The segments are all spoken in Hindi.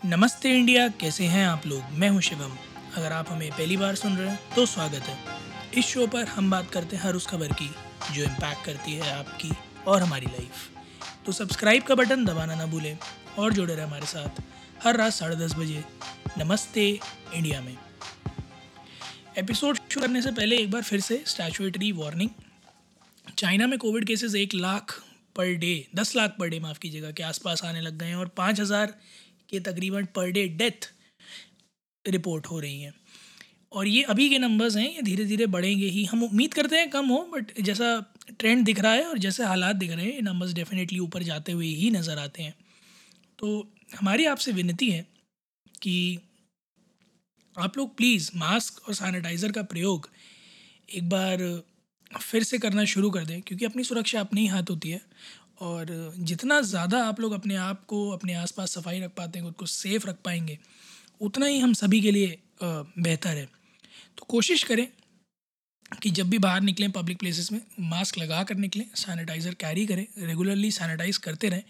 नमस्ते इंडिया, कैसे हैं आप लोग? मैं हूँ शिवम। अगर आप हमें पहली बार सुन रहे हैं तो स्वागत है। इस शो पर हम बात करते हैं हर उस खबर की, जो इम्पैक्ट करती है आपकी और हमारी लाइफ तो सब्सक्राइब का बटन दबाना ना भूलें और जुड़े रहे हमारे साथ हर रात साढ़े दस बजे नमस्ते इंडिया में। एपिसोड शुरू करने से पहले एक बार फिर से स्टैचुएटरी वार्निंग चाइना में कोविड केसेस एक लाख पर डे, दस लाख पर डे, माफ़ कीजिएगा, के आसपास आने लग गए हैं और पाँच हज़ार के तकरीबन पर डे डेथ रिपोर्ट हो रही हैं। और ये अभी के नंबर्स हैं, ये धीरे धीरे बढ़ेंगे ही। हम उम्मीद करते हैं कम हो बट जैसा ट्रेंड दिख रहा है और जैसे हालात दिख रहे हैं, ये नंबर्स डेफिनेटली ऊपर जाते हुए ही नज़र आते हैं। तो हमारी आपसे विनती है कि आप लोग प्लीज़ मास्क और सैनिटाइज़र का प्रयोग एक बार फिर से करना शुरू कर दें, क्योंकि अपनी सुरक्षा अपने ही हाथ होती है और जितना ज़्यादा आप लोग अपने आप को, अपने आसपास सफ़ाई रख पाते हैं खुद को सेफ़ रख पाएँगे, उतना ही हम सभी के लिए बेहतर है। तो कोशिश करें कि जब भी बाहर निकलें पब्लिक प्लेसेस में मास्क लगा कर निकलें सैनिटाइज़र कैरी करें रेगुलरली सैनिटाइज करते रहें,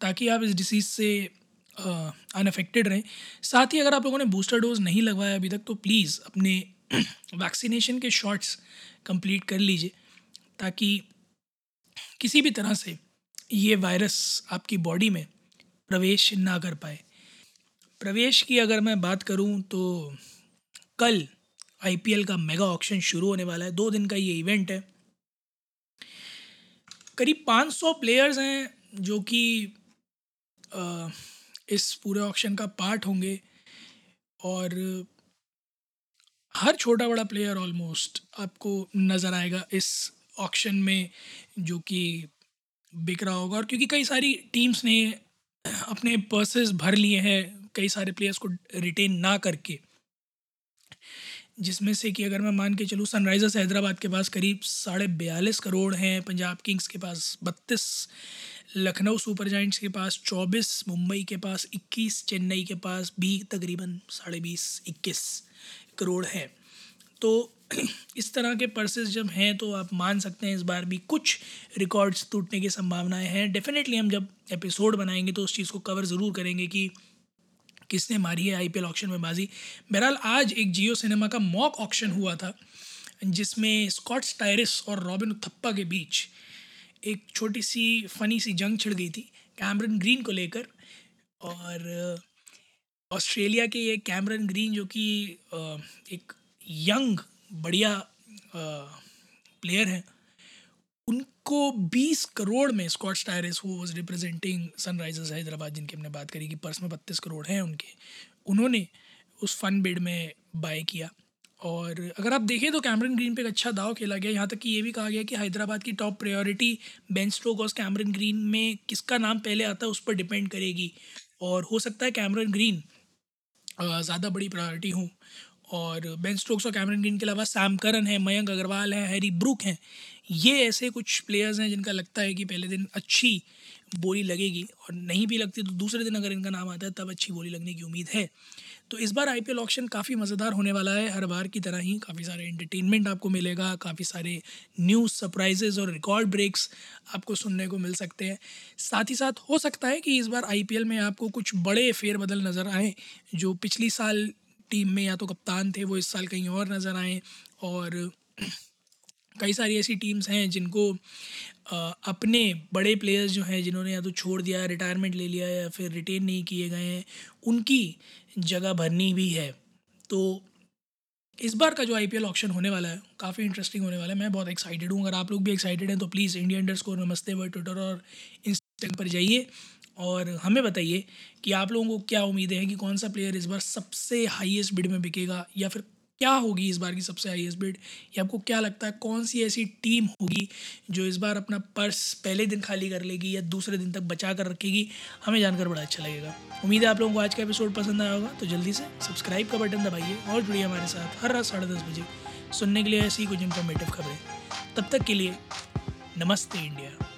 ताकि आप इस डिसीज़ से अनअफेक्टेड रहें। साथ ही अगर आप लोगों ने बूस्टर डोज नहीं लगवाया अभी तक तो प्लीज़ अपने वैक्सीनेशन के शॉट्स कंप्लीट कर लीजिए, ताकि किसी भी तरह से ये वायरस आपकी बॉडी में प्रवेश ना कर पाए। प्रवेश की अगर मैं बात करूँ तो कल आईपीएल का मेगा ऑक्शन शुरू होने वाला है। दो दिन का ये इवेंट है। करीब 500 प्लेयर्स हैं जो कि इस पूरे ऑक्शन का पार्ट होंगे। और हर छोटा बड़ा प्लेयर ऑलमोस्ट आपको नज़र आएगा इस ऑक्शन में, जो कि बिक रहा होगा और क्योंकि कई सारी टीम्स ने, अपने पर्सेस भर लिए हैं, कई सारे प्लेयर्स को रिटेन ना करके। जिसमें से कि अगर मैं मान के चलूँ सनराइज़र्स हैदराबाद के पास करीब साढ़े बयालीस करोड़ हैं, पंजाब किंग्स के पास बत्तीस, लखनऊ सुपर जाइंट्स के पास चौबीस, मुंबई के पास इक्कीस, चेन्नई के पास भी तकरीबन साढ़े बीस, इक्कीस करोड़ हैं। तो इस तरह के पर्सेस जब हैं तो आप मान सकते हैं इस बार भी कुछ रिकॉर्ड्स टूटने की संभावनाएँ हैं। डेफिनेटली हम जब एपिसोड बनाएँगे तो उस चीज़ को कवर ज़रूर करेंगे कि किसने मारी है आईपीएल ऑक्शन में बाजी। बहरहाल, आज एक जियो सिनेमा का मॉक ऑक्शन हुआ था, जिसमें स्कॉट स्टायरिस और रॉबिन थप्पा के बीच एक छोटी सी फ़नी सी जंग छिड़ गई थी कैमरन ग्रीन को लेकर। और ऑस्ट्रेलिया के ये कैमरन ग्रीन जो कि एक यंग, बढ़िया प्लेयर हैं। उनको 20 करोड़ में स्कॉट स्टायरिस वो वॉज़ रिप्रेजेंटिंग सनराइजर्स हैदराबाद, जिनकी हमने बात करी कि पर्स में बत्तीस करोड़ हैं उनके, उन्होंने उस फन बिड में बाय किया। और अगर आप देखें तो कैमरन ग्रीन पे एक अच्छा दाव खेला गया। यहाँ तक कि ये भी कहा गया कि हैदराबाद की टॉप प्रायोरिटी बेन स्ट्रोक और कैमरन ग्रीन में किसका नाम पहले आता है उस पर डिपेंड करेगी। और हो सकता है कैमरन ग्रीन ज़्यादा बड़ी प्रायोरिटी हो। और बेन स्टोक्स और कैमरन ग्रीन के अलावा सैम करन है मयंक अग्रवाल है हैरी ब्रुक हैं। ये ऐसे कुछ प्लेयर्स हैं जिनका लगता है कि पहले दिन अच्छी बोली लगेगी और नहीं भी लगती तो दूसरे दिन अगर इनका नाम आता है तब अच्छी बोली लगने की उम्मीद है। तो इस बार आईपीएल ऑक्शन काफ़ी मज़ेदार होने वाला है, हर बार की तरह ही काफ़ी सारे एंटरटेनमेंट आपको मिलेगा, काफ़ी सारे न्यूज़ सरप्राइजेज़ और रिकॉर्ड ब्रेक्स आपको सुनने को मिल सकते हैं। साथ ही साथ हो सकता है कि इस बार आईपीएल में आपको कुछ बड़े फेरबदल नज़र आएँ जो पिछली साल टीम में या तो कप्तान थे, वो इस साल कहीं और नज़र आए। और कई सारी ऐसी टीम्स हैं जिनको अपने बड़े प्लेयर्स जो हैं, जिन्होंने या तो छोड़ दिया रिटायरमेंट ले लिया या फिर रिटेन नहीं किए गए हैं, उनकी जगह भरनी भी है। तो इस बार का जो आई पी ऑप्शन होने वाला है, काफ़ी इंटरेस्टिंग होने वाला है। मैं बहुत एक्साइटेड हूँ। अगर आप लोग भी एक्साइटेड हैं तो please India underscore namaste world Twitter और इंस्टाग्राम पर जाइए। और हमें बताइए कि आप लोगों को क्या उम्मीदें हैं कि कौन सा प्लेयर इस बार सबसे हाईएस्ट बिड में बिकेगा या फिर क्या होगी इस बार की सबसे हाईएस्ट बिड या आपको क्या लगता है कौन सी ऐसी टीम होगी जो इस बार अपना पर्स पहले दिन खाली कर लेगी या दूसरे दिन तक बचा कर रखेगी? हमें जानकर बड़ा अच्छा लगेगा। उम्मीद है आप लोगों को आज का एपिसोड पसंद आया होगा तो जल्दी से सब्सक्राइब का बटन दबाइए और जुड़िए हमारे साथ हर रात साढ़े दस बजे सुनने के लिए ऐसी कुछ इन्फॉर्मेटिव खबरें। तब तक के लिए नमस्ते इंडिया।